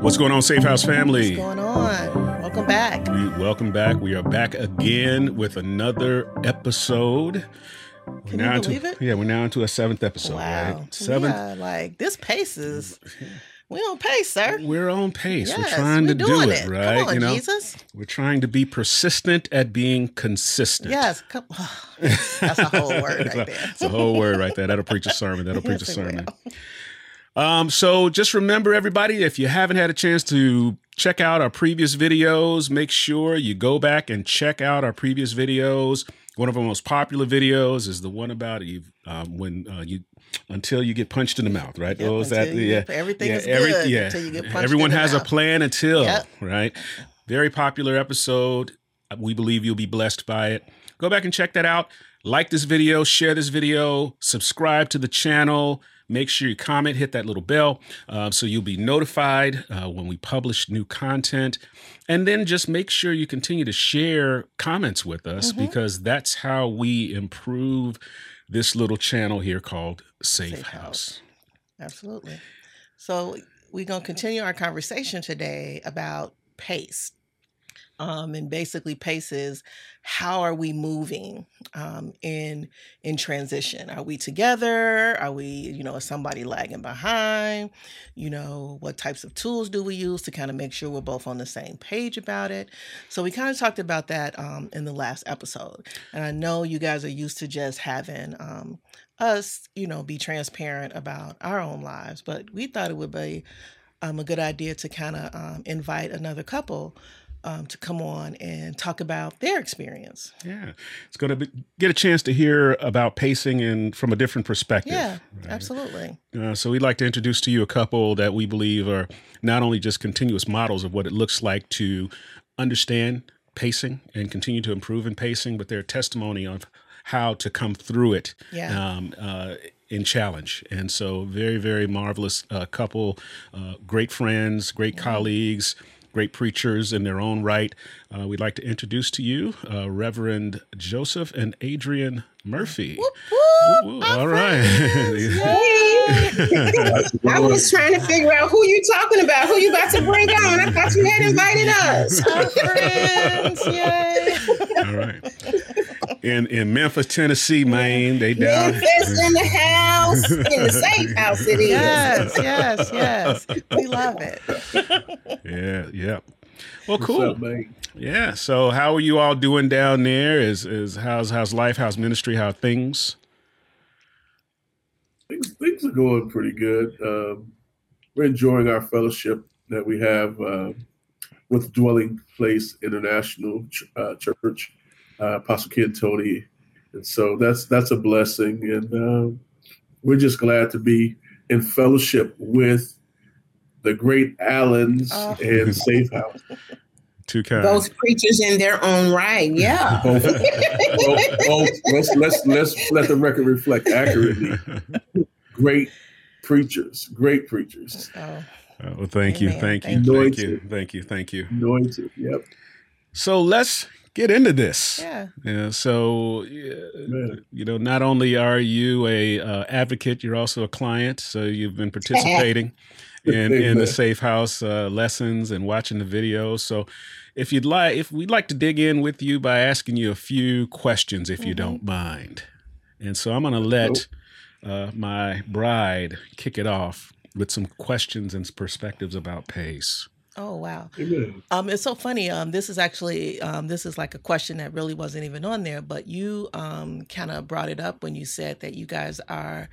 What's going on, Safe House family? What's going on? Welcome back. We, welcome back. We are back again with another episode. Can we're you now believe into, it? Yeah, we're now into a seventh episode. wow. Right? Seventh. Yeah, like this pace is we on pace, sir. We're on pace. Yes, we're trying we're to do it, it. right? On, you know, Jesus. we're trying to be persistent at being consistent. Yes. Come, that's a whole word right there. It's a whole word right there. That'll preach a sermon. That'll preach Yes, a it will. Um, so just remember, everybody, if you haven't had a chance to check out our previous videos, make sure you go back and check out our previous videos. One of our most popular videos is the one about you um, when uh, you until you get punched in the mouth, right? Yep, Oh, is that yeah? get- everything yeah, is good yeah. until you get punched Everyone in the has a plan until, Yep. right? Very popular episode. We believe you'll be blessed by it. Go back and check that out. Like this video, share this video, subscribe to the channel. Make sure you comment, hit that little bell uh, so you'll be notified uh, when we publish new content. And then just make sure you continue to share comments with us Mm-hmm. because that's how we improve this little channel here called Safe, Safe House. House. Absolutely. So we're gonna continue our conversation today about pace. Um, and basically paces how are we moving um, in in transition? Are we together? Are we you know is somebody lagging behind? You know what types of tools do we use to kind of make sure we're both on the same page about it? So we kind of talked about that um, in the last episode and i know you guys are used to just having um, us you know be transparent about our own lives but we thought it would be um, a good idea to kind of um, invite another couple um, to come on and talk about their experience. Yeah, it's going to get a chance to hear about pacing and from a different perspective. Yeah, right? absolutely. Uh, so we'd like to introduce to you a couple that we believe are not only just continuous models of what it looks like to understand pacing and continue to improve in pacing, but they're testimony of how to come through it Yeah. um, uh, in challenge. And so, very, very marvelous uh, couple, uh, great friends, great colleagues. Great preachers in their own right. Uh, we'd like to introduce to you uh, Reverend Joseph and Adrian Murphy. Whoop, whoop, Woo, our all right. I was trying to figure out who you talking about, who you about to bring on. I thought you had invited us. Our friends. Yay. All right. In in Memphis, Tennessee, Maine, they down. Memphis in the house, in the safe house it is. Yes, yes, yes. We love it. Yeah, yeah. Well, What's cool. up, man? Yeah. So, how are you all doing down there? Is is how's how's life? How's ministry? How are things? Things, things are going pretty good. Um, we're enjoying our fellowship that we have uh, with Dwelling Place International Ch- uh, Church, uh, Apostle Ken Tony, and so that's that's a blessing. And um, we're just glad to be in fellowship with the great Allens Oh. and Safe House. Too kind. Those preachers in their own right. Yeah. Both, both, both, let's let's let's let the record reflect accurately. Great preachers, great preachers. Oh, Oh, well, thank you, Amen. thank you, Thank you. thank you, thank you, thank you. Anointed. Yep. So let's get into this. yeah. Yeah. So, yeah, you know, not only are you a uh, advocate, you're also a client. So you've been participating in in the Safe House uh, lessons and watching the videos. So, if you'd like, if we'd like to dig in with you by asking you a few questions, if you Mhm. don't mind, and so I'm going to let uh, my bride kick it off with some questions and perspectives about pace. Oh, wow. Amen. Um, it's so funny. Um, this is actually um, this is like a question that really wasn't even on there, but you um, kind of brought it up when you said that you guys are,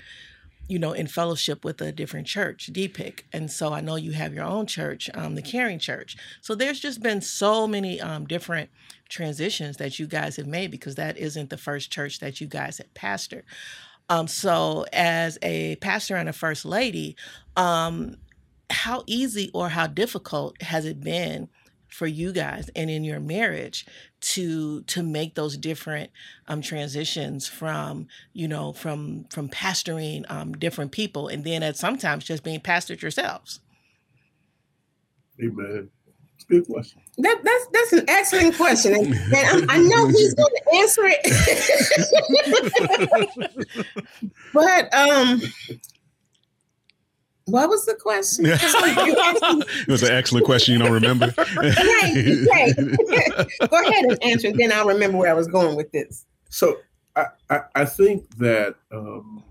you know, in fellowship with a different church, DPIC, and so I know you have your own church, um, the Caring Church. So there's just been so many um, different transitions that you guys have made because that isn't the first church that you guys had pastored. Um, so as a pastor and a first lady, um, how easy or how difficult has it been for you guys and in your marriage to to make those different um, transitions from you know from from pastoring um, different people and then at sometimes just being pastored yourselves Amen. It's good question. That, that's that's an excellent question, and, and I, I know he's going to answer it. but um, what was the question? it was an excellent question. You don't remember? right, right. Go ahead and answer, and then I'll remember where I was going with this. So I, I, I think that um,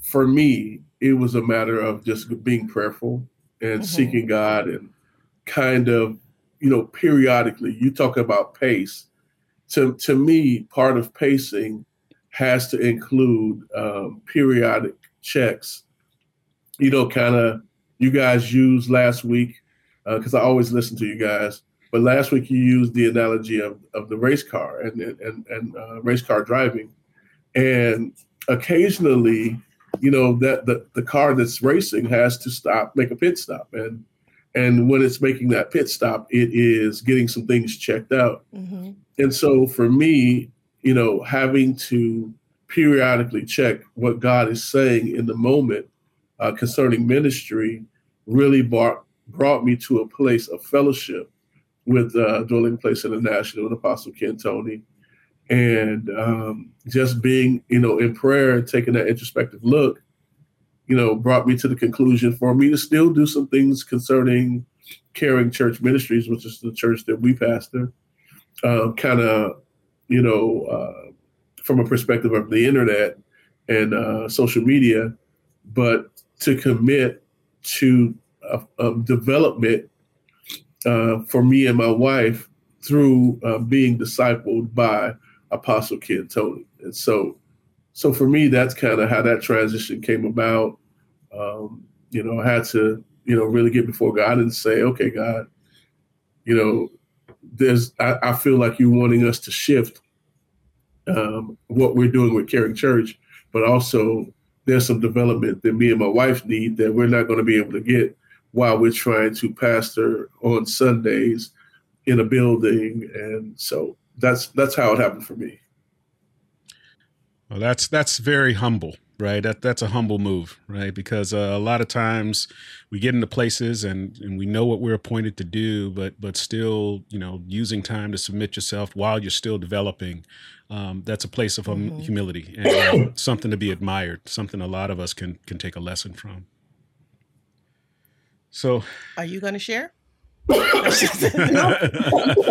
for me, it was a matter of just being prayerful and mm-hmm. seeking God and kind of, you know, periodically. You talk about pace. To to me, part of pacing has to include um, periodic checks. You know, kind of you guys used last week because uh, I always listen to you guys. But last week you used the analogy of, of the race car and and and uh, race car driving, and occasionally, you know that the, the car that's racing has to stop, make a pit stop, and and when it's making that pit stop, it is getting some things checked out. Mm-hmm. And so for me, you know, having to periodically check what God is saying in the moment uh, concerning ministry really brought brought me to a place of fellowship with uh, Dwelling Place International and Apostle Ken Tony, and um, just being, you know, in prayer and taking that introspective look, you know, brought me to the conclusion for me to still do some things concerning Caring Church Ministries, which is the church that we pastor, uh, kind of, you know, uh, from a perspective of the internet and uh, social media, but to commit to a, a development uh, for me and my wife through uh, being discipled by Apostle Ken Tony. And so, so for me, that's kind of how that transition came about. Um, you know, I had to, you know, really get before God and say, okay, God, you know, there's, I, I feel like you're wanting us to shift um, what we're doing with Caring Church, but also there's some development that me and my wife need that we're not going to be able to get while we're trying to pastor on Sundays in a building, and so that's that's how it happened for me. Well, that's that's very humble, right? That that's a humble move, right? Because uh, a lot of times we get into places and and we know what we're appointed to do, but but still, you know, using time to submit yourself while you're still developing. Um, that's a place of hum- mm-hmm. humility and uh, something to be admired. Something a lot of us can can take a lesson from. So, are you going to share? no.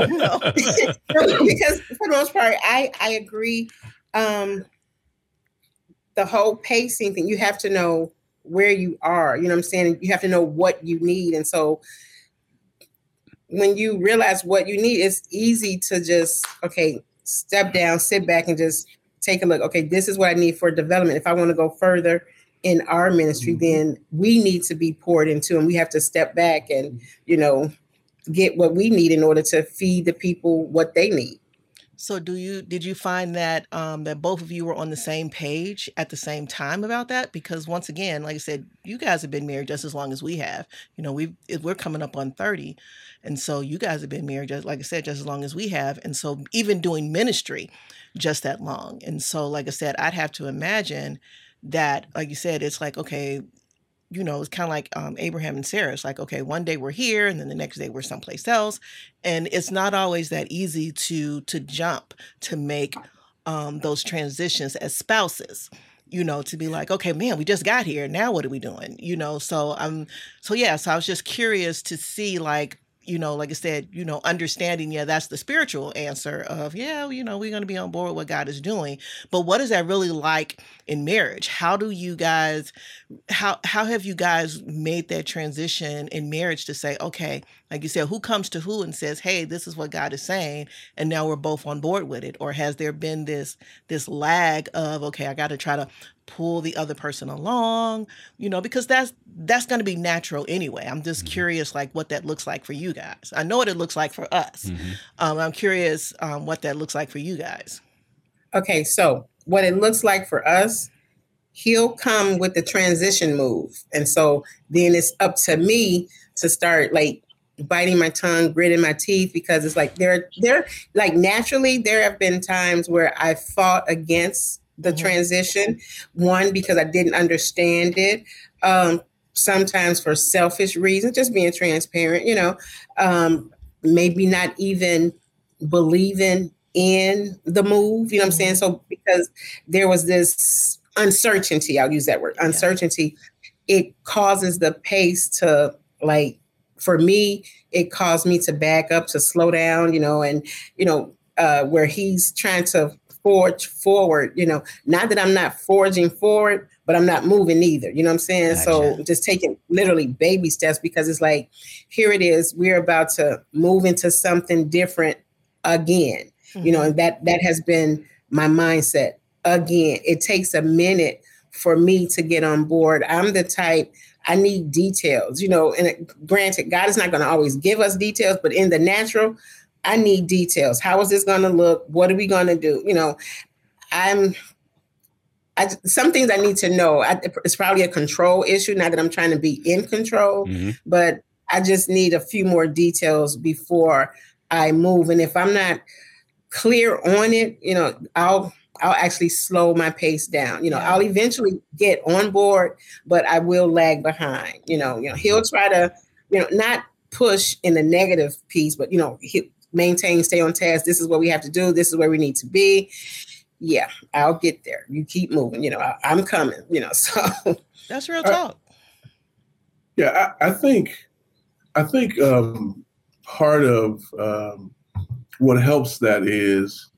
no. because for the most part, I I agree. Um, the whole pacing thing, you have to know where you are. You know what I'm saying? You have to know what you need, and so when you realize what you need, it's easy to just okay step down, sit back, and just take a look. Okay, this is what I need for development. If I want to go further, in our ministry, mm-hmm. then we need to be poured into and we have to step back and, you know, get what we need in order to feed the people what they need. So do you did you find that um, that both of you were on the same page at the same time about that? Because once again, like I said, you guys have been married just as long as we have. You know, we we're coming up on thirty, and so you guys have been married just like I said, just as long as we have. And so even doing ministry, just that long. And so, like I said, I'd have to imagine that, like you said, it's like, okay, you know, it's kind of like um, Abraham and Sarah. It's like, okay, one day we're here, and then the next day we're someplace else, and it's not always that easy to to jump to make um, those transitions as spouses. You know, to be like, okay, man, we just got here. Now what are we doing? You know, so um, so yeah, so I was just curious to see like you know, like I said, you know, understanding, yeah, that's the spiritual answer of, yeah, you know, we're going to be on board with what God is doing. But what is that really like in marriage? How do you guys, how, how have you guys made that transition in marriage to say, okay, like you said, who comes to who and says, hey, this is what God is saying. And now we're both on board with it. Or has there been this, this lag of, okay, I got to try to pull the other person along you know because that's that's going to be natural anyway. I'm just mm-hmm. curious like what that looks like for you guys. I know what it looks like for us. Mm-hmm. um, i'm curious um, what that looks like for you guys. Okay so what it looks like for us he'll come with the transition move. And so then it's up to me to start like biting my tongue gritting my teeth because it's like there there like naturally there have been times where i fought against the mm-hmm. transition. One, because I didn't understand it. Um, sometimes for selfish reasons, just being transparent, you know, um, maybe not even believing in the move, you know what I'm saying? Mm-hmm. So because there was this uncertainty, I'll use that word, uncertainty. it causes the pace to like for me, it caused me to back up, to slow down, you know, and you know, uh, where he's trying to forge forward, you know, not that I'm not forging forward, but I'm not moving either. You know what I'm saying? Gotcha. So just taking literally baby steps because it's like, here it is, we're about to move into something different again. Mm-hmm. You know, mm-hmm. and that that has been my mindset again. It takes a minute for me to get on board. I'm the type I need details, you know, and it, granted, God is not going to always give us details, but in the natural, I need details. How is this going to look? What are we going to do? You know, I'm I, some things I need to know. I, it's probably a control issue. Not that I'm trying to be in control, mm-hmm. but I just need a few more details before I move. And if I'm not clear on it, you know, I'll I'll actually slow my pace down. You know, I'll eventually get on board, but I will lag behind. You know, you know, he'll try to, you know, not push in the negative piece, but you know, he maintain, stay on task. This is what we have to do. This is where we need to be. Yeah, I'll get there. You keep moving. You know, I, am coming. You know, so that's real talk. I, yeah, I, I, think, I think um, part of um, what helps that is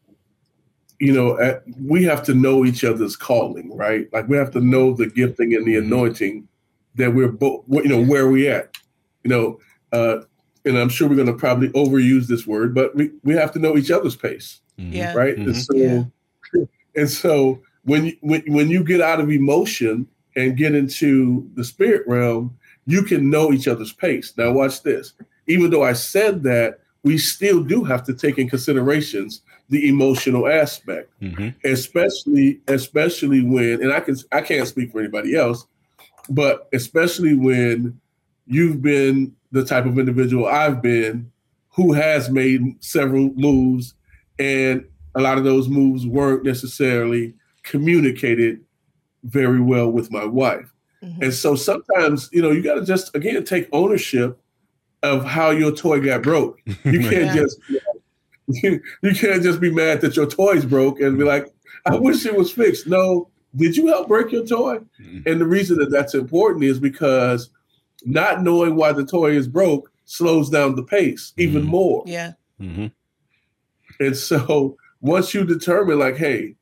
you know, at, we have to know each other's calling, right? Like we have to know the gifting and the mm-hmm. anointing that we're both, you know, where we at, you know, uh, and I'm sure we're going to probably overuse this word, but we, we have to know each other's pace, mm-hmm. yeah. right? Mm-hmm. And so, yeah. and so when you, when when you get out of emotion and get into the spirit realm, you can know each other's pace. Now, watch this. Even though I said that, we still do have to take in considerations the emotional aspect, mm-hmm. especially especially when and I can I can't speak for anybody else, but especially when you've been the type of individual I've been who has made several moves and a lot of those moves weren't necessarily communicated very well with my wife. Mm-hmm. And so sometimes, you know, you got to just again take ownership of how your toy got broke. You can't yeah. just you, you can't just be mad that your toy's broke and be like, I wish it was fixed. No, did you help break your toy? Mm-hmm. And the reason that that's important is because not knowing why the toy is broke slows down the pace even mm-hmm. more. Yeah. Mm-hmm. And so once you determine, like, hey,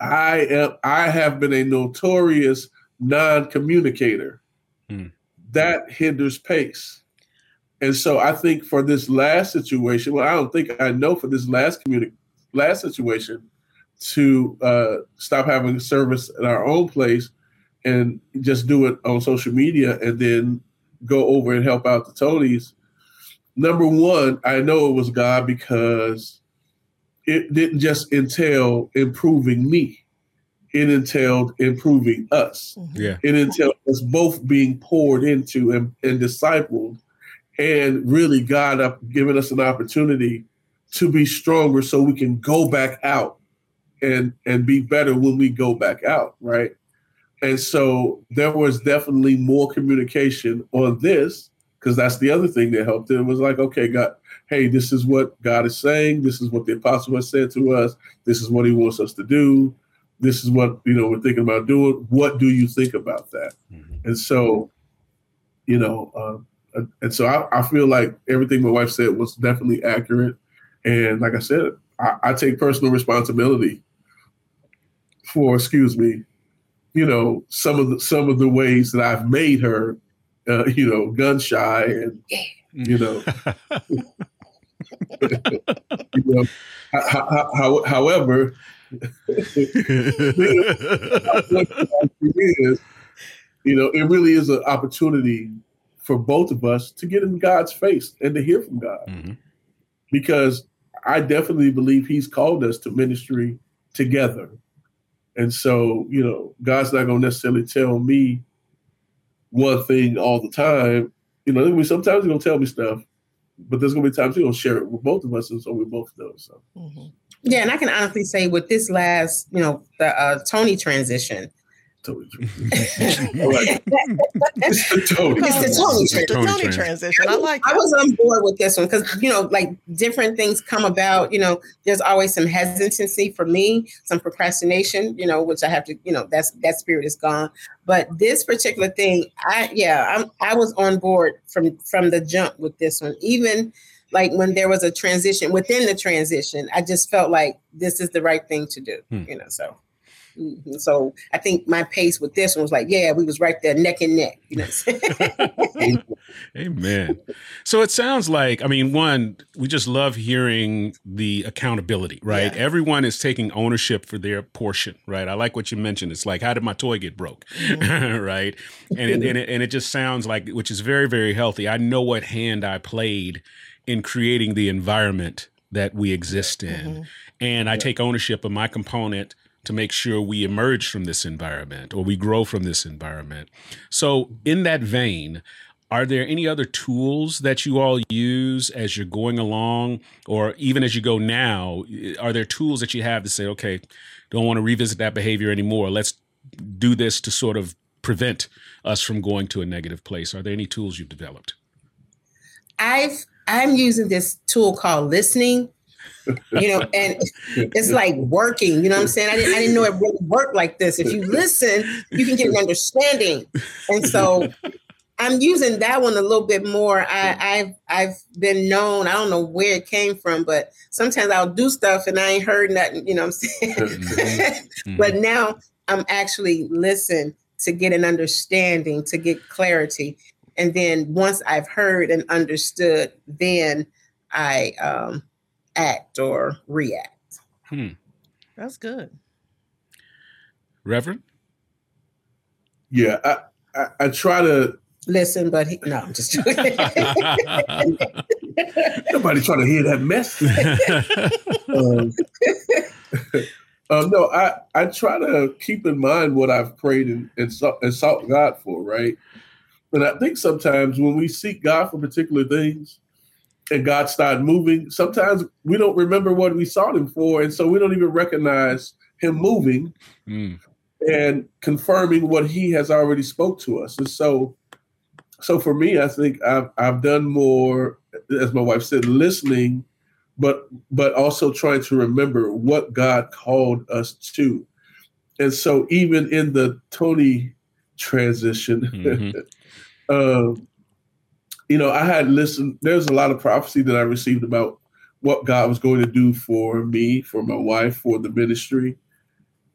I am, I have been a notorious non-communicator. Mm. That hinders pace. And so I think for this last situation, well, I don't think I know for this last community, last situation, to uh, stop having service at our own place and just do it on social media and then go over and help out the Tonys. Number one, I know it was God because it didn't just entail improving me. It entailed improving us. Mm-hmm. Yeah. It entailed us both being poured into and, and discipled and really God up giving us an opportunity to be stronger so we can go back out and and be better when we go back out right and so there was definitely more communication on this because that's the other thing that helped it was like okay god hey this is what god is saying. This is what the apostle has said to us. This is what he wants us to do. This is what you know we're thinking about doing. What do you think about that? Mm-hmm. and so you know uh, and so I, I, feel like everything my wife said was definitely accurate. And like I said, I, I take personal responsibility for, excuse me, you know, some of the some of the ways that I've made her, uh, you know, gun shy and you know. you know how, how, however, you know, it really is an opportunity for both of us to get in God's face and to hear from God. Mm-hmm. Because I definitely believe He's called us to ministry together. And so, you know, God's not going to necessarily tell me one thing all the time. You know, sometimes He's going to tell me stuff, but there's going to be times He's going to share it with both of us. And so we both know. So, mm-hmm. yeah. And I can honestly say with this last, you know, the uh, Tony transition, Tony. All right. It's the Tony. It's the Tony It's the Tony Tony transition. I like I was on board with this one because you know, like different things come about. You know, there's always some hesitancy for me, some procrastination. You know, which I have to. You know, that's that spirit is gone. But this particular thing, I yeah, I'm I was on board from from the jump with this one. Even like when there was a transition within the transition, I just felt like this is the right thing to do. Hmm. You know, so. Mhm. So I think my pace with this one was like, yeah, we was right there, neck and neck. You know, what I'm saying? Amen. So it sounds like, I mean, one, we just love hearing the accountability, right? Yeah. Everyone is taking ownership for their portion, right? I like what you mentioned. It's like, how did my toy get broke, Mm-hmm. right? And it, and it and it just sounds like, which is very very healthy. I know what hand I played in creating the environment that we exist in, Mhm. and I take ownership of my component to make sure we emerge from this environment or we grow from this environment. So, in that vein, are there any other tools that you all use as you're going along, or even as you go now? Are there tools that you have to say, okay, don't want to revisit that behavior anymore? Let's do this to sort of prevent us from going to a negative place. Are there any tools you've developed? I've I'm using this tool called listening. You know, and it's like working. You know what I'm saying? I didn't I didn't know it really worked like this. If you listen, you can get an understanding. And so I'm using that one a little bit more. I, I've I've been known. I don't know where it came from, but sometimes I'll do stuff and I ain't heard nothing. You know what I'm saying? Mhm. but now I'm actually listen to get an understanding, to get clarity, and then once I've heard and understood, then I um, act or react. That's good. Reverend? Yeah, I, I, I try to. Listen, but he, no, I'm just joking. Nobody trying to hear that mess. um, um, no, I, I try to keep in mind what I've prayed and, and, sought, and sought God for, right? And I think sometimes when we seek God for particular things and God started moving, sometimes we don't remember what we sought Him for. And so we don't even recognize Him moving Mm, and confirming what He has already spoke to us. And so, so for me, I think I've, I've done more, as my wife said, listening but but also trying to remember what God called us to. And so even in the Tony transition, Mhm. um, you know, I had listened. There's a lot of prophecy that I received about what God was going to do for me, for my wife, for the ministry.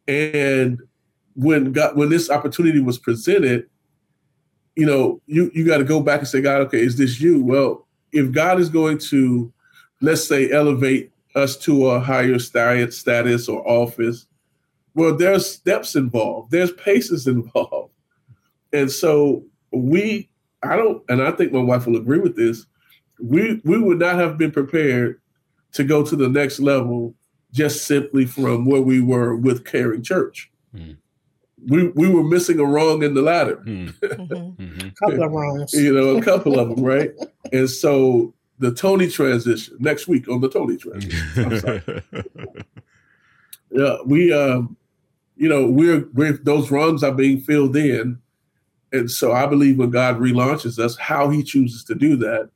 And when God, when this opportunity was presented, you know, you you got to go back and say, God, okay, is this you? Well, if God is going to let's say elevate us to a higher sta- status or office well there's steps involved there's paces involved and so we i don't and i think my wife will agree with this we we would not have been prepared to go to the next level just simply from where we were with caring church Mm. we we were missing a rung in the ladder mm, Mhm. mhm. Couple of wrongs. you know, a couple of them, right? And so the Tony transition next week on the Tony transition. I'm sorry. Yeah, we, um, you know, we're, we're those rungs are being filled in, and so I believe when God relaunches us, how He chooses to do that,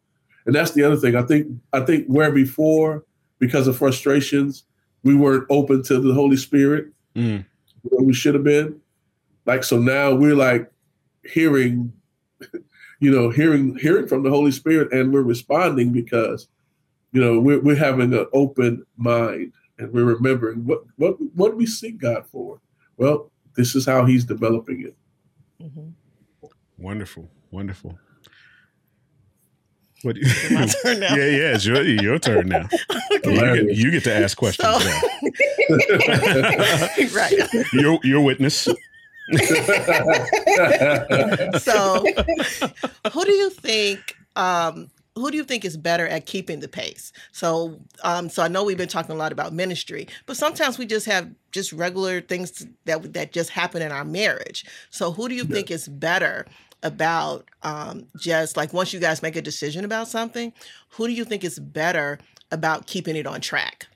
and that's the other thing. I think I think where before because of frustrations we weren't open to the Holy Spirit Mm, where we should have been. Like so now we're like hearing, you know, hearing hearing from the Holy Spirit, and we're responding because, you know, we're we're having an open mind and we're remembering what what what do we seek God for. Well, this is how He's developing it. Mhm. Wonderful, wonderful. What? do you- My turn now. yeah, yeah, it's your, your turn now. You get, you get to ask questions. So- now. right. You're, you're witness. So, who do you think? Um, who do you think is better at keeping the pace? So, um, so I know we've been talking a lot about ministry, but sometimes we just have just regular things that that just happen in our marriage. So, who do you Yeah. think is better about um, just like once you guys make a decision about something? Who do you think is better about keeping it on track?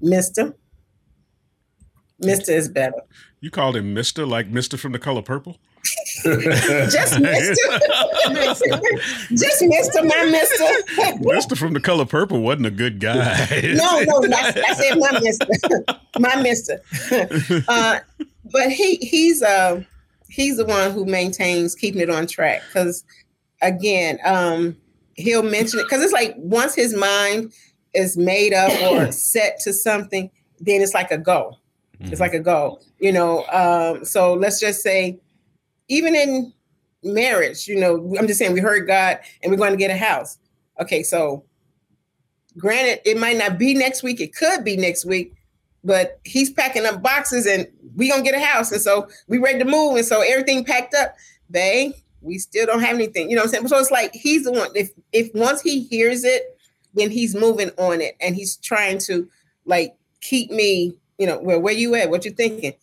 Mister. Mr. is better. You called him Mister, like Mister from the Color Purple. Just Mr. Just Mr. My Mr. Mister from the Color Purple wasn't a good guy. no, no, that's, that's it. My Mister, my Mister. Uh, but he he's uh he's the one who maintains keeping it on track because again, um, he'll mention it because it's like once his mind is made up or set to something, then it's like a goal. Mm-hmm. It's like a goal, you know. Um, so let's just say, even in marriage, you know, I'm just saying we heard God and we're going to get a house. Okay, so granted, it might not be next week, it could be next week, but he's packing up boxes and we gonna get a house. And so we ready to move. And so everything packed up, they we still don't have anything. You know what I'm saying? So it's like he's the one. If if once he hears it, then he's moving on it and he's trying to like keep me, you know, where where you at? What you thinking?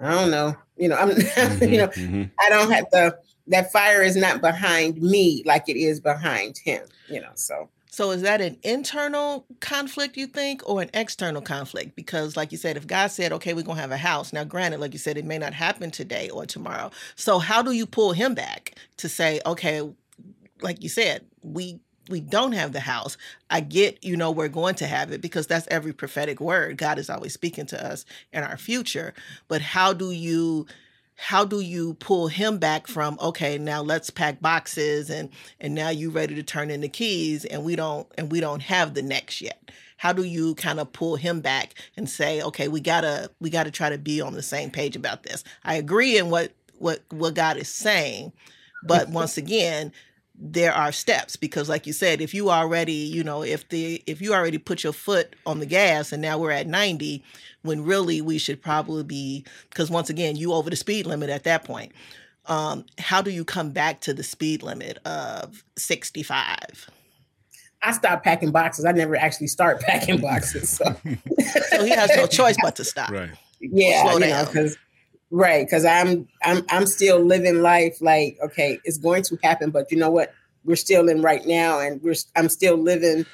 I don't know. You know, I'm mm-hmm, you know, mm-hmm. I don't have to that fire is not behind me like it is behind him, you know. So so is that an internal conflict you think or an external conflict? Because like you said, if God said, okay, we're gonna have a house, now granted, like you said, it may not happen today or tomorrow. So how do you pull him back to say, okay, like you said, we we don't have the house. I get, you know, we're going to have it because that's every prophetic word. God is always speaking to us in our future. But how do you how do you pull him back from okay now let's pack boxes and and now you ready to turn in the keys and we don't and we don't have the next yet. How do you kind of pull him back and say okay we gotta we gotta try to be on the same page about this. I agree in what what what god is saying but once again there are steps because like you said if you already you know if the if you already put your foot on the gas and now we're at 90 when really we should probably be because once again you over the speed limit at that point um, how do you come back to the speed limit of 65 I stopped packing boxes. I never actually start packing boxes. So, so he has no choice but to stop. Right. Yeah, Slow you know, because right, because I'm I'm I'm still living life like okay, it's going to happen, but you know what? We're still in right now, and we're I'm still living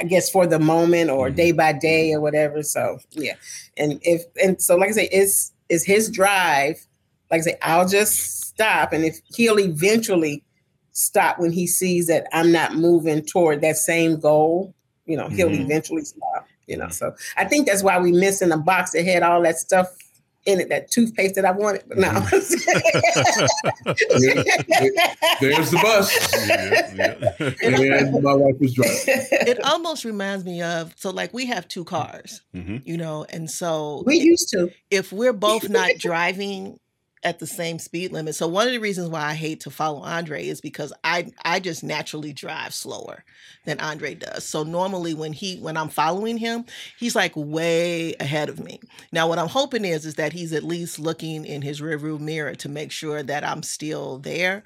I guess for the moment or mm-hmm. day by day or whatever. So yeah, and if and so like I say, it's is his drive. Like I say, I'll just stop, and if he'll eventually stop when he sees that I'm not moving toward that same goal, you know, he'll mm-hmm. eventually stop. You know, so I think that's why we miss in the box that had all that stuff in it, that toothpaste that I wanted. But no. There's the bus. Yeah, yeah. and my wife was driving. It almost reminds me of so like we have two cars, mm-hmm. you know, and so we used to. If we're both not driving at the same speed limit. So one of the reasons why I hate to follow Andre is because I I just naturally drive slower than Andre does. So normally when he when I'm following him, he's like way ahead of me. Now what I'm hoping is is that he's at least looking in his rearview mirror to make sure that I'm still there.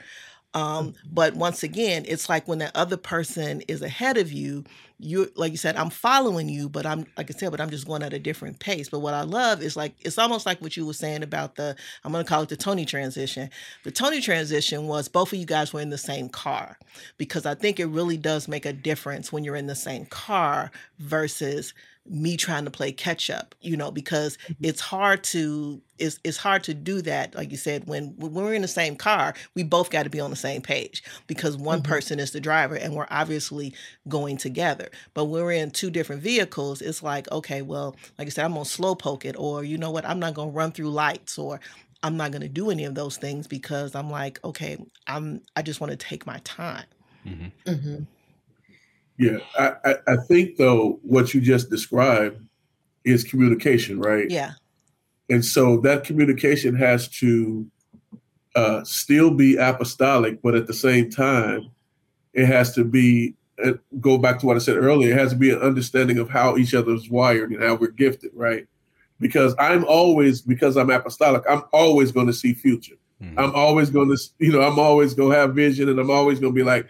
Um, mm-hmm. but once again, it's like when that other person is ahead of you, you like you said, I'm following you, but I'm like I said, but I'm just going at a different pace. But what I love is like it's almost like what you were saying about the I'm gonna call it the Tony transition. The Tony transition was both of you guys were in the same car because I think it really does make a difference when you're in the same car versus me trying to play catch up, you know, because mm-hmm. it's hard to it's it's hard to do that. Like you said, when when we're in the same car, we both got to be on the same page because one mm-hmm. person is the driver and we're obviously going together. But when we're in two different vehicles, it's like, okay, well, like I said, I'm gonna slow poke it, or you know what, I'm not gonna run through lights, or I'm not gonna do any of those things because I'm like, okay, I'm I just want to take my time. Mm-hmm. Mm-hmm. Yeah, I, I, I think though what you just described is communication, right? Yeah. And so that communication has to uh, still be apostolic, but at the same time, it has to be uh, go back to what I said earlier. It has to be an understanding of how each other is wired and how we're gifted, right? Because I'm always because I'm apostolic, I'm always going to see future. Mm-hmm. I'm always going to, you know, I'm always going to have vision, and I'm always going to be like,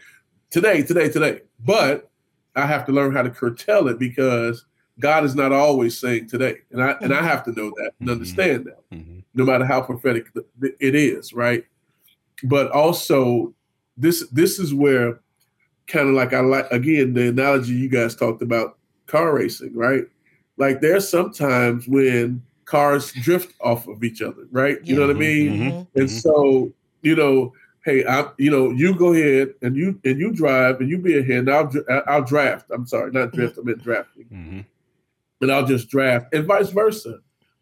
today, today, today. But I have to learn how to curtail it because God is not always saying today, and I and I have to know that and mm-hmm. understand that, mm-hmm. no matter how prophetic it is, right? But also, this this is where kind of like I like again the analogy you guys talked about car racing, right? Like there's sometimes when cars drift off of each other, right? You know what I mean? Mhm. And so, you know, hey, I'm. you know, you go ahead and you and you drive and you be ahead. And I'll I'll draft. I'm sorry, not drift. I meant drafting, Mhm. and I'll just draft, and vice versa.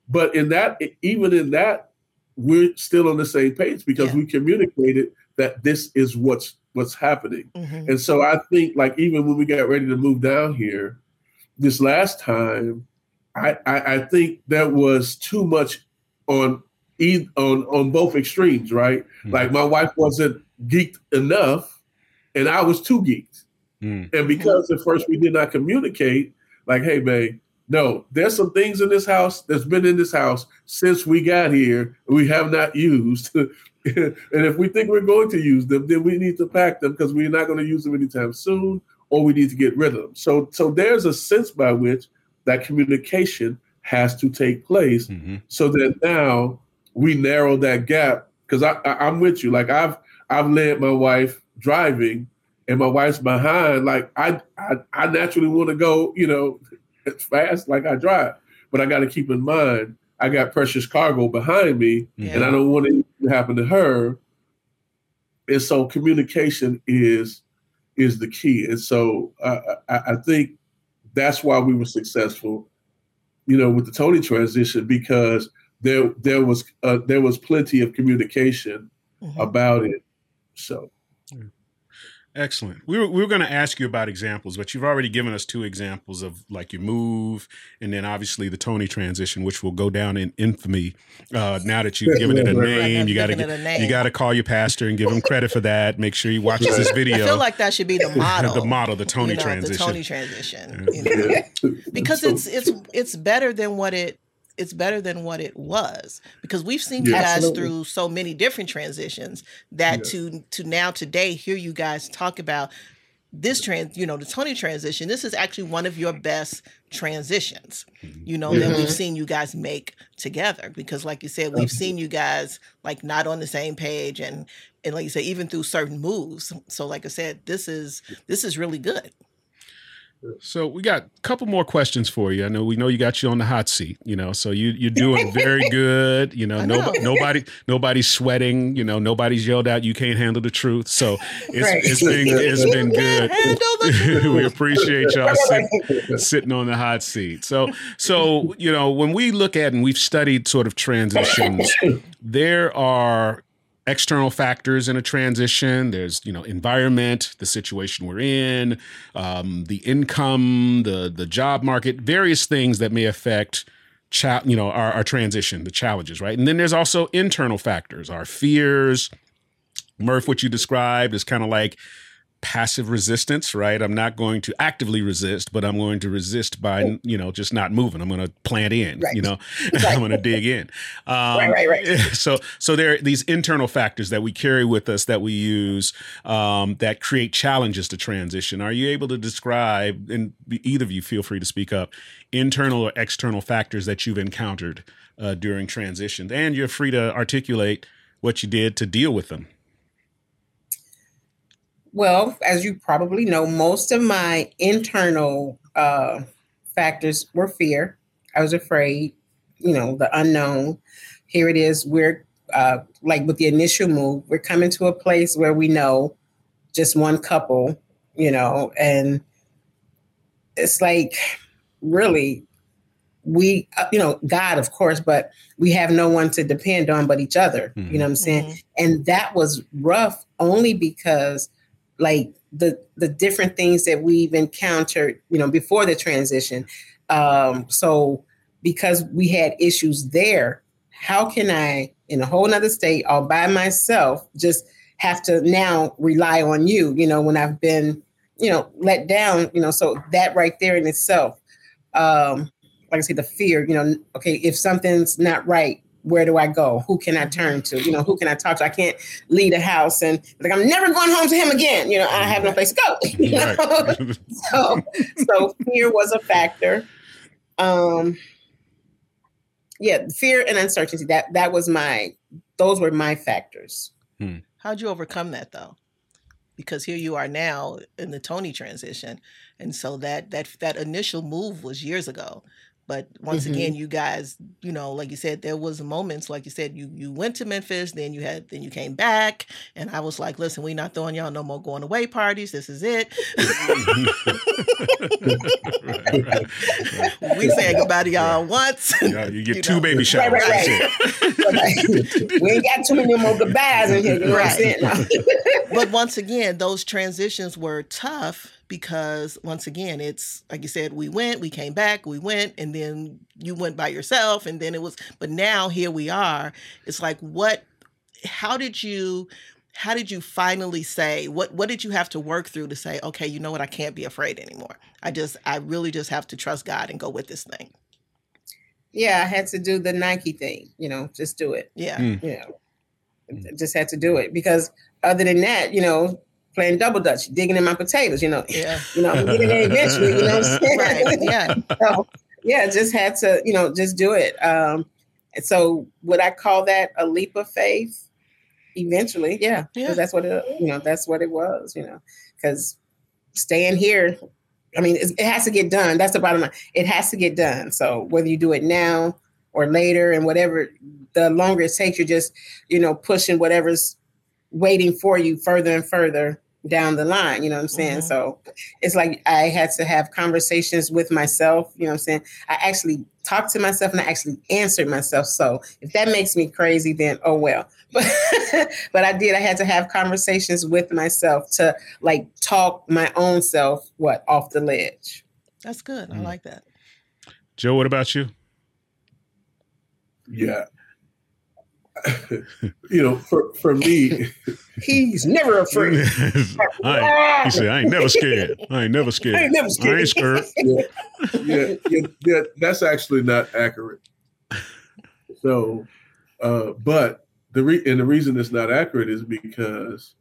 But in that, even in that, we're still on the same page because Yeah. we communicated that this is what's what's happening. Mhm. And so I think, like, even when we got ready to move down here this last time, I, I, I think that was too much on e- on on both extremes, right? Mhm. Like my wife wasn't geeked enough, and I was too geeked. Mm. And because at first we did not communicate, like, hey, babe, no, there's some things in this house that's been in this house since we got here we have not used. and if we think we're going to use them, then we need to pack them because we're not going to use them anytime soon, or we need to get rid of them. So, so there's a sense by which that communication has to take place, Mhm. so that now we narrow that gap. Because I, I, I'm with you. Like I've I've led my wife driving, and my wife's behind. Like I I, I naturally want to go, you know, fast like I drive, but I got to keep in mind I got precious cargo behind me, Yeah. and I don't want it to happen to her. And so communication is is the key. And so uh, I, I think that's why we were successful, you know, with the Tony transition because there there was uh, there was plenty of communication Mhm. about it. So Excellent. We were, we were going to ask you about examples, but you've already given us two examples of like your move and then obviously the Tony transition, which will go down in infamy. Uh, now that you've given it a Right, Right, name, you got to giving a name. you got to call your pastor and give him credit for that. Make sure he watches this video. I feel like that should be the model. the model, the Tony you know, transition. The Tony transition. Yeah. you know. because it's it's it's better than what it it's better than what it was because we've seen you guys Absolutely. through so many different transitions that Yeah. to to now today hear you guys talk about this trans you know the Tony transition. This is actually one of your best transitions you know that we've Mhm. seen you guys make together because like you said we've seen you guys like not on the same page and and like you said even through certain moves. So like I said this is this is really good So we got a couple more questions for you. I know we know you got you on the hot seat, you know. So you you're doing very good. You know, no, know. nobody nobody's sweating. You know, nobody's yelled out. You can't handle the truth. So it's Right. it's been it's been good. We appreciate y'all sit, sitting on the hot seat. So so you know when we look at and we've studied sort of transitions, there are external factors in a transition. There's you know environment the situation we're in um, the income the the job market various things that may affect cha- you know our, our transition the challenges right? And then there's also internal factors. Our fears murph what you described is kind of like passive resistance right? I'm not going to actively resist but i'm going to resist by you know just not moving. I'm going to plant in Right. you know? Right. i'm going to dig in. Um, Right, right, right. so so there are these internal factors that we carry with us that we use um, that create challenges to transition. Are you able to describe and either of you feel free to speak up internal or external factors that you've encountered uh, during transitions and you're free to articulate what you did to deal with them Well, as you probably know, most of my internal uh, factors were fear. I was afraid, you know, the unknown. Here it is. We're uh, like with the initial move, we're coming to a place where we know just one couple, you know, and it's like really we, uh, you know, God, of course, but we have no one to depend on but each other. You know what I'm saying? Mhm. and that was rough only because like the the different things that we've encountered you know before the transition. Um so because we had issues there how can i in a whole nother state all by myself just have to now rely on you you know when i've been you know let down you know? So that right there in itself um like i say the fear you know okay if something's not right where do i go? Who can i turn to? You know who can i talk to? I can't leave the house and like i'm never going home to him again. You know i have no place to go. You know? Right. so so fear was a factor. Um yeah fear and uncertainty that that was my those were my factors. How'd you overcome that though? Because here you are now in the Tony transition, and so that that that initial move was years ago. But once Mhm. again, you guys, you know, like you said, there was moments, like you said, you you went to Memphis, then you had then you came back, and I was like, listen, we're not throwing y'all no more going away parties. This is it. we saying goodbye to y'all once. Yeah, you get You two know. baby showers. right, That's it. we ain't got too many more goodbyes in here. You know what but once again, those transitions were tough because once again, it's like you said, we went, we came back, we went, and then you went by yourself, and then it was. But now here we are. It's like what? How did you? How did you finally say what? What did you have to work through to say, okay, you know what? I can't be afraid anymore. I just, I really just have to trust God and go with this thing. yeah, I had to do the Nike thing. You know, just do it. Yeah. Mm. You know, just had to do it because other than that, you know, playing double dutch, digging in my potatoes. You know, Yeah. you know, I'm getting there eventually. You know what I'm saying? Right. Yeah. so yeah, just had to, you know, just do it. Um, and so would I call that a leap of faith? Eventually, yeah, because Yeah. that's what it, you know, that's what it was, you know, because staying here, I mean, it has to get done. That's the bottom line. It has to get done. So whether you do it now or later, and whatever, the longer it takes, you're just, you know, pushing whatever's waiting for you further and further down the line. You know what I'm saying? Mhm. So it's like I had to have conversations with myself. You know what I'm saying? I actually talked to myself and I actually answered myself. So if that makes me crazy, then oh well. But but I did. I had to have conversations with myself to like talk my own self what off the ledge. That's good. I Mm. like that. Joe, what about you? Yeah. You know, for, for me, He's never afraid. I ain't, he said, I ain't never scared. I ain't never scared. I ain't never I ain't scared. scared. yeah, yeah, yeah, that's actually not accurate. So, uh, but the re- and the reason it's not accurate is because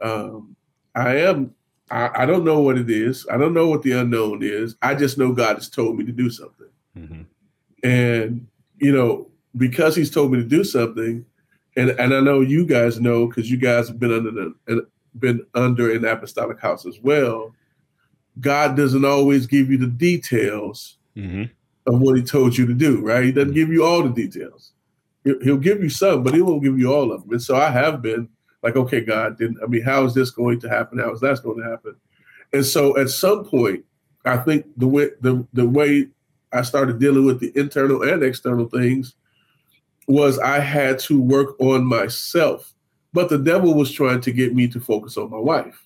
um, I am I, I don't know what it is. I don't know what the unknown is. I just know God has told me to do something, Mhm. and you know because He's told me to do something, and and I know you guys know because you guys have been under the and been under an apostolic house as well. God doesn't always give you the details Mhm. of what he told you to do, right? He doesn't give you all the details. He'll, give you some, but he won't give you all of them. And so I have been like, okay, God, then I mean, how is this going to happen? How is that going to happen? And so at some point, I think the way the the way I started dealing with the internal and external things was I had to work on myself. But the devil was trying to get me to focus on my wife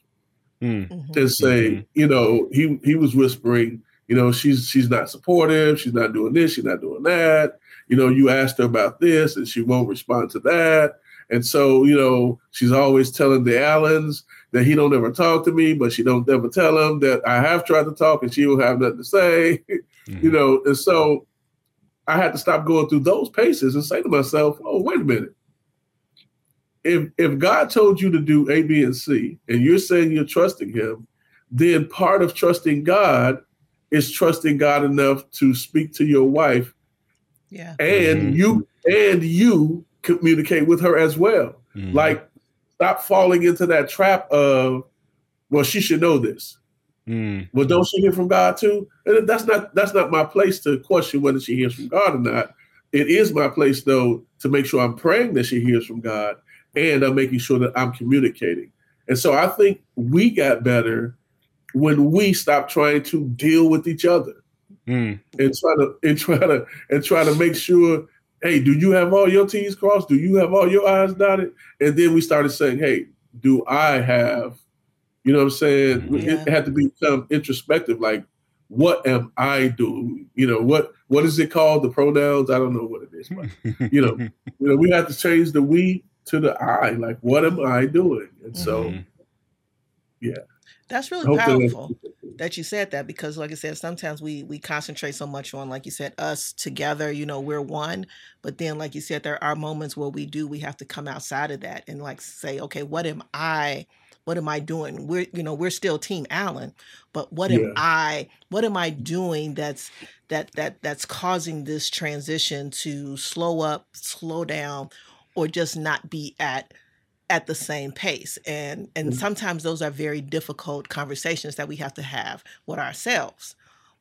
Mm. Mhm. and say, Mhm. you know, he he was whispering, you know, she's she's not supportive, she's not doing this, she's not doing that. You know, you asked her about this and she won't respond to that. And so, you know, she's always telling the Allens that he don't ever talk to me, but she don't ever tell him that I have tried to talk and she will have nothing to say. Mhm. you know, and so I had to stop going through those paces and say to myself, oh, wait a minute. If if God told you to do A, B, and C, and you're saying you're trusting him, then part of trusting God is trusting God enough to speak to your wife Yeah. and Mhm. you and you communicate with her as well. Mhm. Like stop falling into that trap of, well, she should know this. Mm. Well, don't she hear from God too? And that's not that's not my place to question whether she hears from God or not. It is my place though to make sure I'm praying that she hears from God and I'm making sure that I'm communicating. And so I think we got better when we stopped trying to deal with each other Mm. and try to and try to and try to make sure, hey, do you have all your T's crossed? Do you have all your I's dotted? And then we started saying, hey, do I have, you know what I'm saying? Yeah. It had to become introspective, like what am I doing? You know, what what is it called? The pronouns? I don't know what it is, but you know, you know, we have to change the we to the I. Like, what am I doing? And so Mhm. That's really hopefully powerful that you said that because like I said, sometimes we we concentrate so much on, like you said, us together, you know, we're one. But then like you said, there are moments where we do we have to come outside of that and like say, okay, what am I what am I doing? We're you know, we're still team Allen, but what am I what am I doing that's that that that's causing this transition to slow up, slow down, or just not be at at the same pace and and Mhm. sometimes those are very difficult conversations that we have to have with ourselves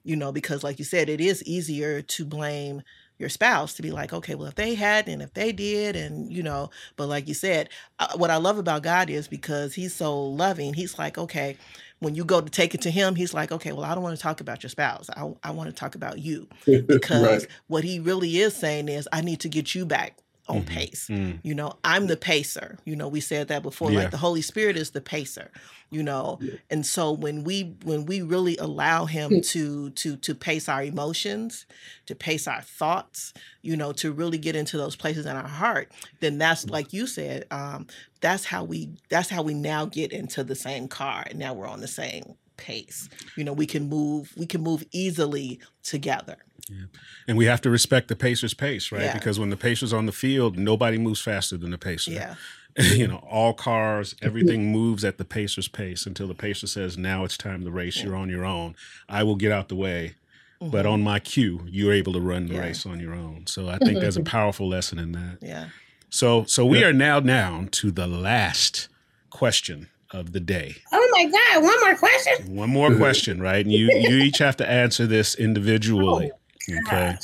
you know, because like you said, it is easier to blame your spouse to be like, okay, well, if they had and if they did, and you know, but like you said, uh, what I love about God is because He's so loving, He's like, okay, when you go to take it to Him, He's like, okay, well, I don't want to talk about your spouse. I, I want to talk about you. Because right. what He really is saying is, I need to get you back on mm-hmm. pace. Mm. You know, I'm the pacer. You know, we said that before. Yeah. Like the Holy Spirit is the pacer. You know, yeah. and so when we when we really allow Him hmm. to to to pace our emotions, to pace our thoughts, you know, to really get into those places in our heart, then that's mm. like you said. Um, that's how we that's how we now get into the same car, and now we're on the same pace. You know, we can move we can move easily together. Yeah. And we have to respect the pacer's pace, right? Yeah. Because when the pacer's on the field, nobody moves faster than the pacer. Yeah. you know, all cars, everything moves at the pacer's pace until the pacer says, "Now it's time to race. You're on your own. I will get out the way." Mm-hmm. But on my cue, you're able to run the yeah. race on your own. So I think there's a powerful lesson in that. Yeah. So so we are now down to the last question of the day. Oh my God! One more question. One more question, right? And you you each have to answer this individually. Oh. Okay.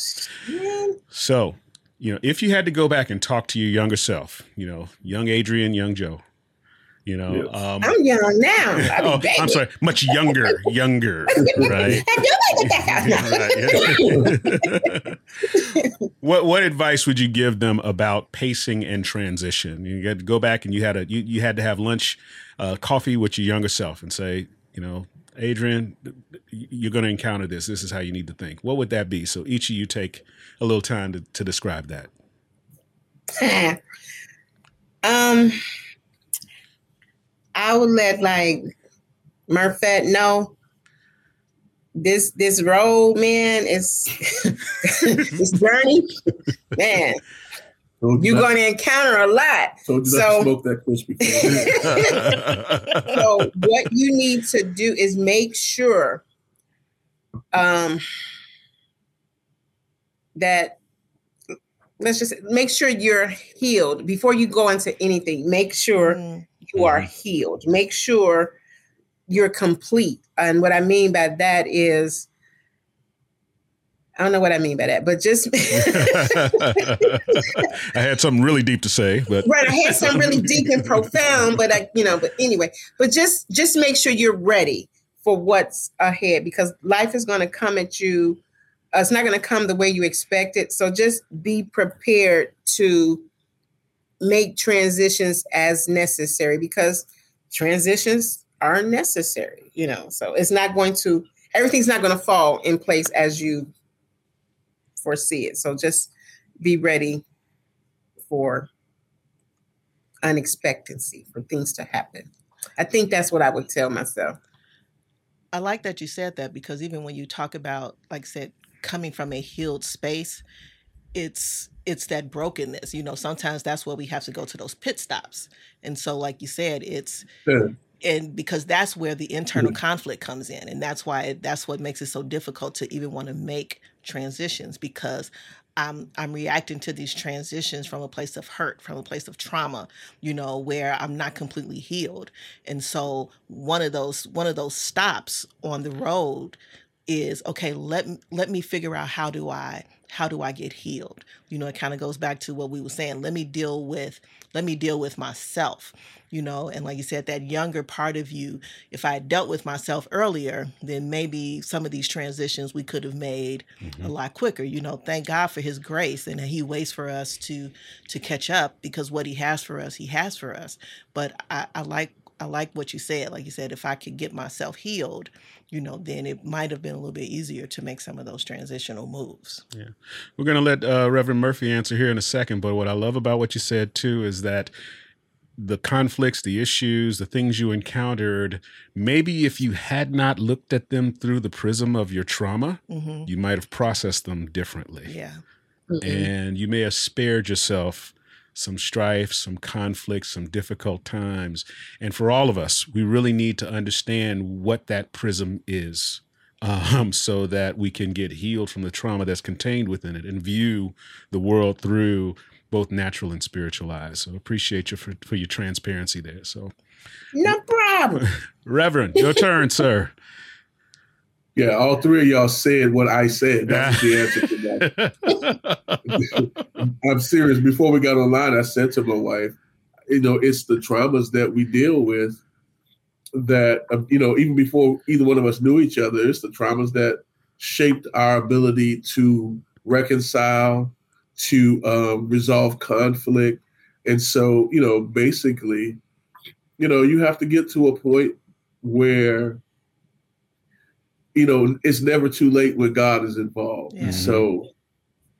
So, you know, if you had to go back and talk to your younger self, you know, young Adrian, young Joe, you know, yes. um, I'm young now. I'm, oh, I'm sorry, much younger, younger, right? what what advice would you give them about pacing and transition? You had to go back and you had a you, you had to have lunch, uh, coffee with your younger self, and say, you know, Adrian, you're going to encounter this. This is how you need to think. What would that be? So each of you take a little time to, to describe that. um, I would let like Murphet know this this road, man, is this journey, man. You're going to encounter a lot. So, so smoke that crispy. so what you need to do is make sure um, that let's just make sure you're healed before you go into anything. Make sure mm. you are healed. Make sure you're complete. And what I mean by that is I don't know what I mean by that, but just I had something really deep to say, but right, I had something really deep and profound, but I, you know, but anyway, but just just make sure you're ready for what's ahead because life is going to come at you. Uh, it's not going to come the way you expect it. So just be prepared to make transitions as necessary because transitions are necessary. You know, so it's not going to everything's not going to fall in place as you foresee it. So just be ready for unexpectancy, for things to happen. I think that's what I would tell myself. I like that you said that because even when you talk about, like I said, coming from a healed space, it's it's that brokenness. You know, sometimes that's where we have to go to those pit stops. And so, like you said, it's yeah and because that's where the internal mm. conflict comes in and that's why that's what makes it so difficult to even want to make transitions because I'm I'm reacting to these transitions from a place of hurt, from a place of trauma, you know, where I'm not completely healed. And so one of those one of those stops on the road is okay, let let me figure out how do I how do I get healed? You know, it kind of goes back to what we were saying. Let me deal with let me deal with myself you know? And like you said that younger part of you if i had dealt with myself earlier then maybe some of these transitions we could have made mm-hmm. a lot quicker you know? Thank god for his grace and he waits for us to to catch up because what he has for us he has for us. But i, I like I like what you said. Like you said, if I could get myself healed, you know, then it might have been a little bit easier to make some of those transitional moves. Yeah. We're going to let uh, Reverend Murphy answer here in a second. But what I love about what you said, too, is that the conflicts, the issues, the things you encountered, maybe if you had not looked at them through the prism of your trauma, mm-hmm. you might have processed them differently. Yeah. Mm-hmm. And you may have spared yourself some strife, some conflict, some difficult times. And for all of us, we really need to understand what that prism is. Um, so that we can get healed from the trauma that's contained within it and view the world through both natural and spiritual eyes. So appreciate you for, for your transparency there. So no problem. Reverend, your turn, sir. Yeah, all three of y'all said what I said. That's the answer to that. I'm serious. Before we got online, I said to my wife, you know, it's the traumas that we deal with that, um, you know, even before either one of us knew each other, it's the traumas that shaped our ability to reconcile, to um, resolve conflict. And so, you know, basically, you know, you have to get to a point where you know, it's never too late when God is involved. Yeah. So,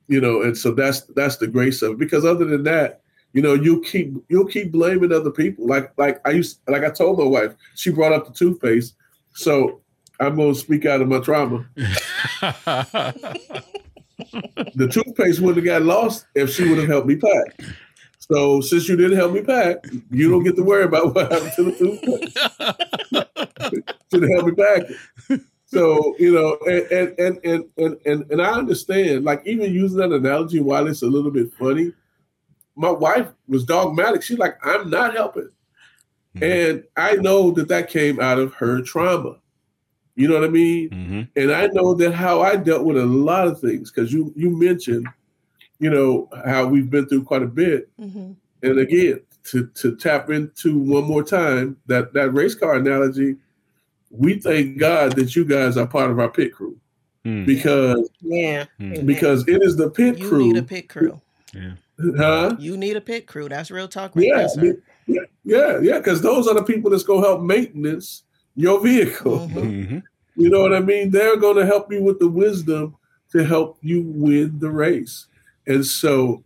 you know, and so that's that's the grace of it. Because other than that, you know, you keep you'll keep blaming other people. Like like I used like I told my wife, she brought up the toothpaste. So I'm gonna speak out of my trauma. the toothpaste wouldn't have got lost if she would have helped me pack. So since you didn't help me pack, you don't get to worry about what happened to the toothpaste. Should have helped me pack so you know, and and, and and and and I understand. Like even using that analogy, while it's a little bit funny, my wife was dogmatic. She's like, "I'm not helping," mm-hmm. and I know that that came out of her trauma. You know what I mean? Mm-hmm. And I know that how I dealt with a lot of things because you you mentioned, you know, how we've been through quite a bit. Mm-hmm. And again, to to tap into one more time that that race car analogy we thank God that you guys are part of our pit crew mm. because yeah, mm. because it is the pit you crew. You need a pit crew. Yeah. Huh? You need a pit crew. That's real talk, right yeah, there, yeah, yeah, yeah. Because those are the people that's gonna help maintenance your vehicle. Mm-hmm. mm-hmm. You know what I mean? They're gonna help you with the wisdom to help you win the race. And so,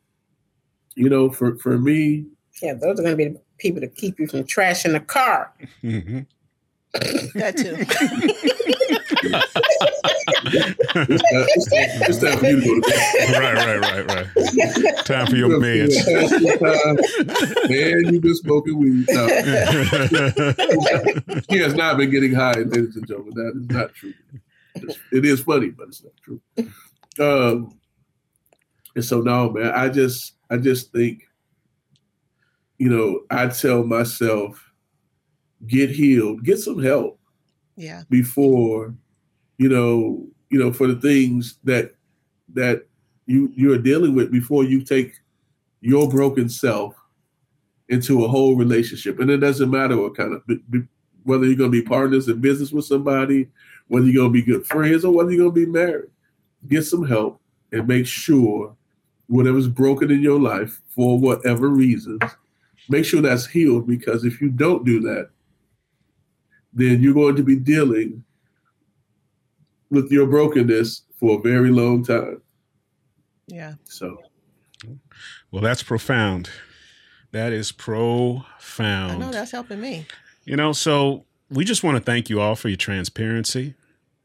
you know, for for me, yeah, those are gonna be the people to keep you from trashing the car. Mm-hmm. That too. it's, time, for you to go to bed. Right, right, right, right. Time for your meds. Man, you've been smoking weed. No. he has not been getting high, ladies and gentlemen. That is not true. It is funny, but it's not true. Um, and so no, man, I just I just think, you know, I tell myself get healed, get some help. Yeah. Before, you know, you know, for the things that that you you're dealing with before you take your broken self into a whole relationship. And it doesn't matter what kind of whether you're going to be partners in business with somebody, whether you're going to be good friends, or whether you're going to be married. Get some help and make sure whatever's broken in your life for whatever reasons, make sure that's healed. Because if you don't do that, then you're going to be dealing with your brokenness for a very long time. Yeah. So, well, that's profound. That is profound. I know that's helping me. You know, so we just want to thank you all for your transparency.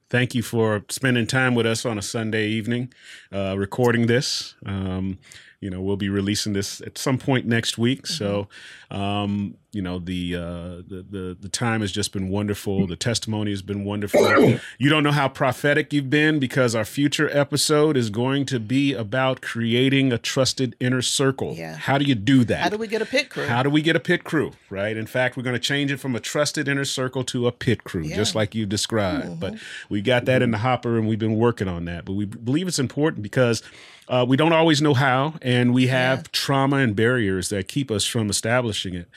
Thank you for spending time with us on a Sunday evening, uh, recording this. Um, you know, we'll be releasing this at some point next week. Mm-hmm. So, um, you know, the, uh, the the the time has just been wonderful. The testimony has been wonderful. you don't know how prophetic you've been because our future episode is going to be about creating a trusted inner circle. Yeah. How do you do that? How do we get a pit crew? How do we get a pit crew? Right. In fact, we're going to change it from a trusted inner circle to a pit crew, yeah. just like you described. Mm-hmm. But we got that in the hopper, and we've been working on that. But we believe it's important because uh, we don't always know how, and we have yeah. trauma and barriers that keep us from establishing it.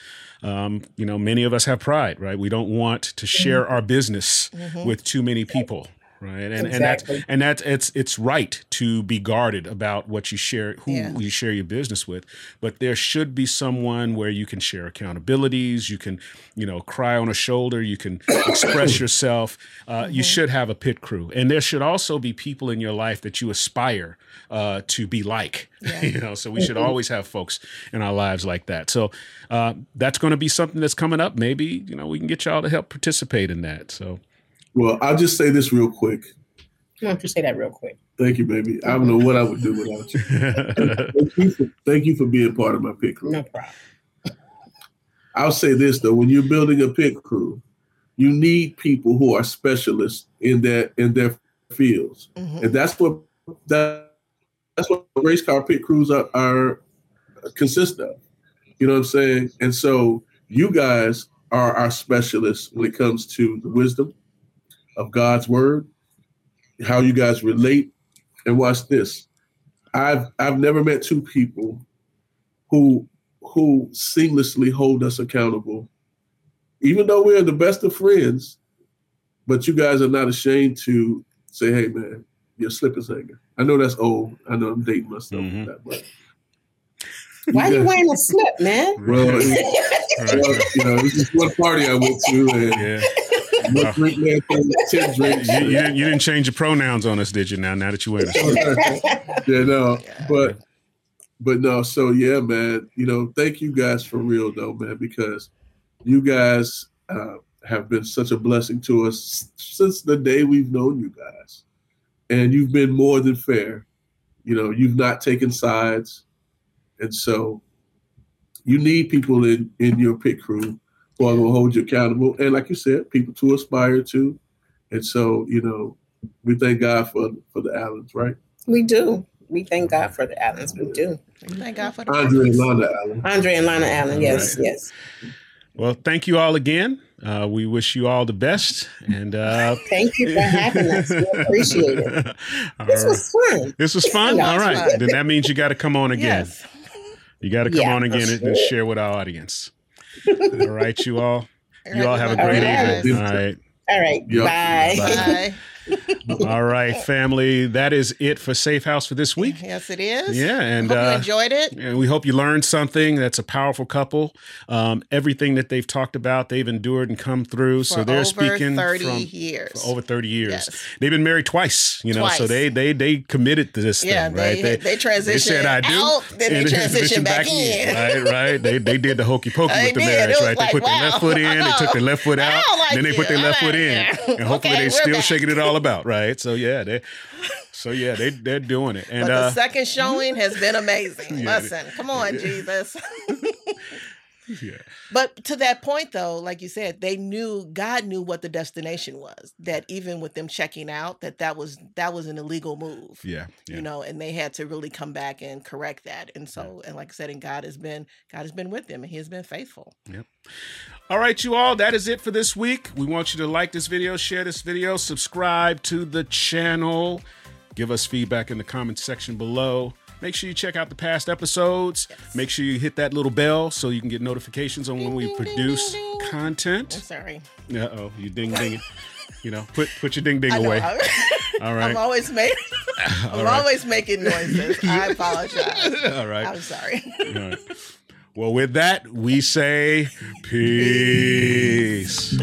Um, you know, many of us have pride, right? We don't want to share mm-hmm. our business mm-hmm. with too many people right and exactly. and that's and that's it's it's right to be guarded about what you share who yeah. you share your business with but there should be someone where you can share accountabilities you can you know cry on a shoulder you can express yourself uh, mm-hmm. you should have a pit crew and there should also be people in your life that you aspire uh, to be like yeah. you know so we should mm-hmm. always have folks in our lives like that so uh, that's going to be something that's coming up maybe you know we can get y'all to help participate in that so well, I'll just say this real quick. Why don't you say that real quick? Thank you, baby. I don't know what I would do without you. thank, you for, thank you for being part of my pit crew. No problem. I'll say this though: when you're building a pit crew, you need people who are specialists in their in their fields, mm-hmm. and that's what that that's what race car pit crews are, are consist of. You know what I'm saying? And so you guys are our specialists when it comes to the wisdom, of God's word how you guys relate. And watch this. I've I've never met two people who who seamlessly hold us accountable, even though we're the best of friends. But you guys are not ashamed to say, "Hey, man, your slip is hanging." I know that's old. I know I'm dating myself Mhm. with that, but Why are you wearing a slip, man? Well, well, you know, this is one party I went to, and Yeah. You, you didn't, you didn't change your pronouns on us, did you? Now, now that you went, yeah, no, but but no. So yeah, man. You know, thank you guys for real though, man, because you guys uh, have been such a blessing to us since the day we've known you guys, and you've been more than fair. You know, you've not taken sides, and so you need people in in your pit crew who are going to hold you accountable, and like you said, people to aspire to. And so, you know, we thank God for for the Allens, right? we do. We thank God for the Allens. We do. Thank God for the Andre and purpose. Londa Allen. Andre and Lana Allen. Yes, Right. yes. well, thank you all again. Uh, we wish you all the best, and uh, Thank you for having us. We appreciate it. This right. was fun. This was fun. No, All it's right, fun. then that means you got to come on again. Yes. You got to come Yeah, on again for and, and share with our audience. All right, you all. You all have a great right. evening. All right. All right. Yeah. Bye. Bye. All right, family. That is it for Safe House for this week. Yes, it is. Yeah, and Hope you uh, enjoyed it. and we hope you learned something. That's a powerful couple. Um, everything that they've talked about, they've endured and come through. so they're over speaking 30 from years. for over thirty years. Yes. They've been married twice. You know, so they they they committed to this Yeah, thing, they, right? they, transitioned said I do, out, then they transitioned back, in. Right, right. They they did the hokey pokey with the did. Marriage, right? like, they put their left foot in, they took their left foot out, like then they you. put their left foot in, and hopefully they we're still shaking it all about, right? So yeah, they, so yeah, they they're doing it, and but the uh, second showing has been amazing. Yeah. Listen, come on, Jesus. yeah. But to that point, though, like you said, they knew God knew what the destination was. That even with them checking out, that that was that was an illegal move. Yeah, yeah. You know, and they had to really come back and correct that. And so, and like I said, and God has been God has been with them, and He has been faithful. Yep. All right, you all, that is it for this week. We want you to like this video, share this video, subscribe to the channel, give us feedback in the comment section below. Make sure you check out the past episodes. Make sure you hit that little bell so you can get notifications on when we ding, ding, produce ding, ding. I'm content. sorry. Uh oh, you ding ding. you know, put put your ding ding away. All right. I'm always making I'm right. always making noises. I apologize. All right. I'm sorry. All right. Well, with that, we say peace.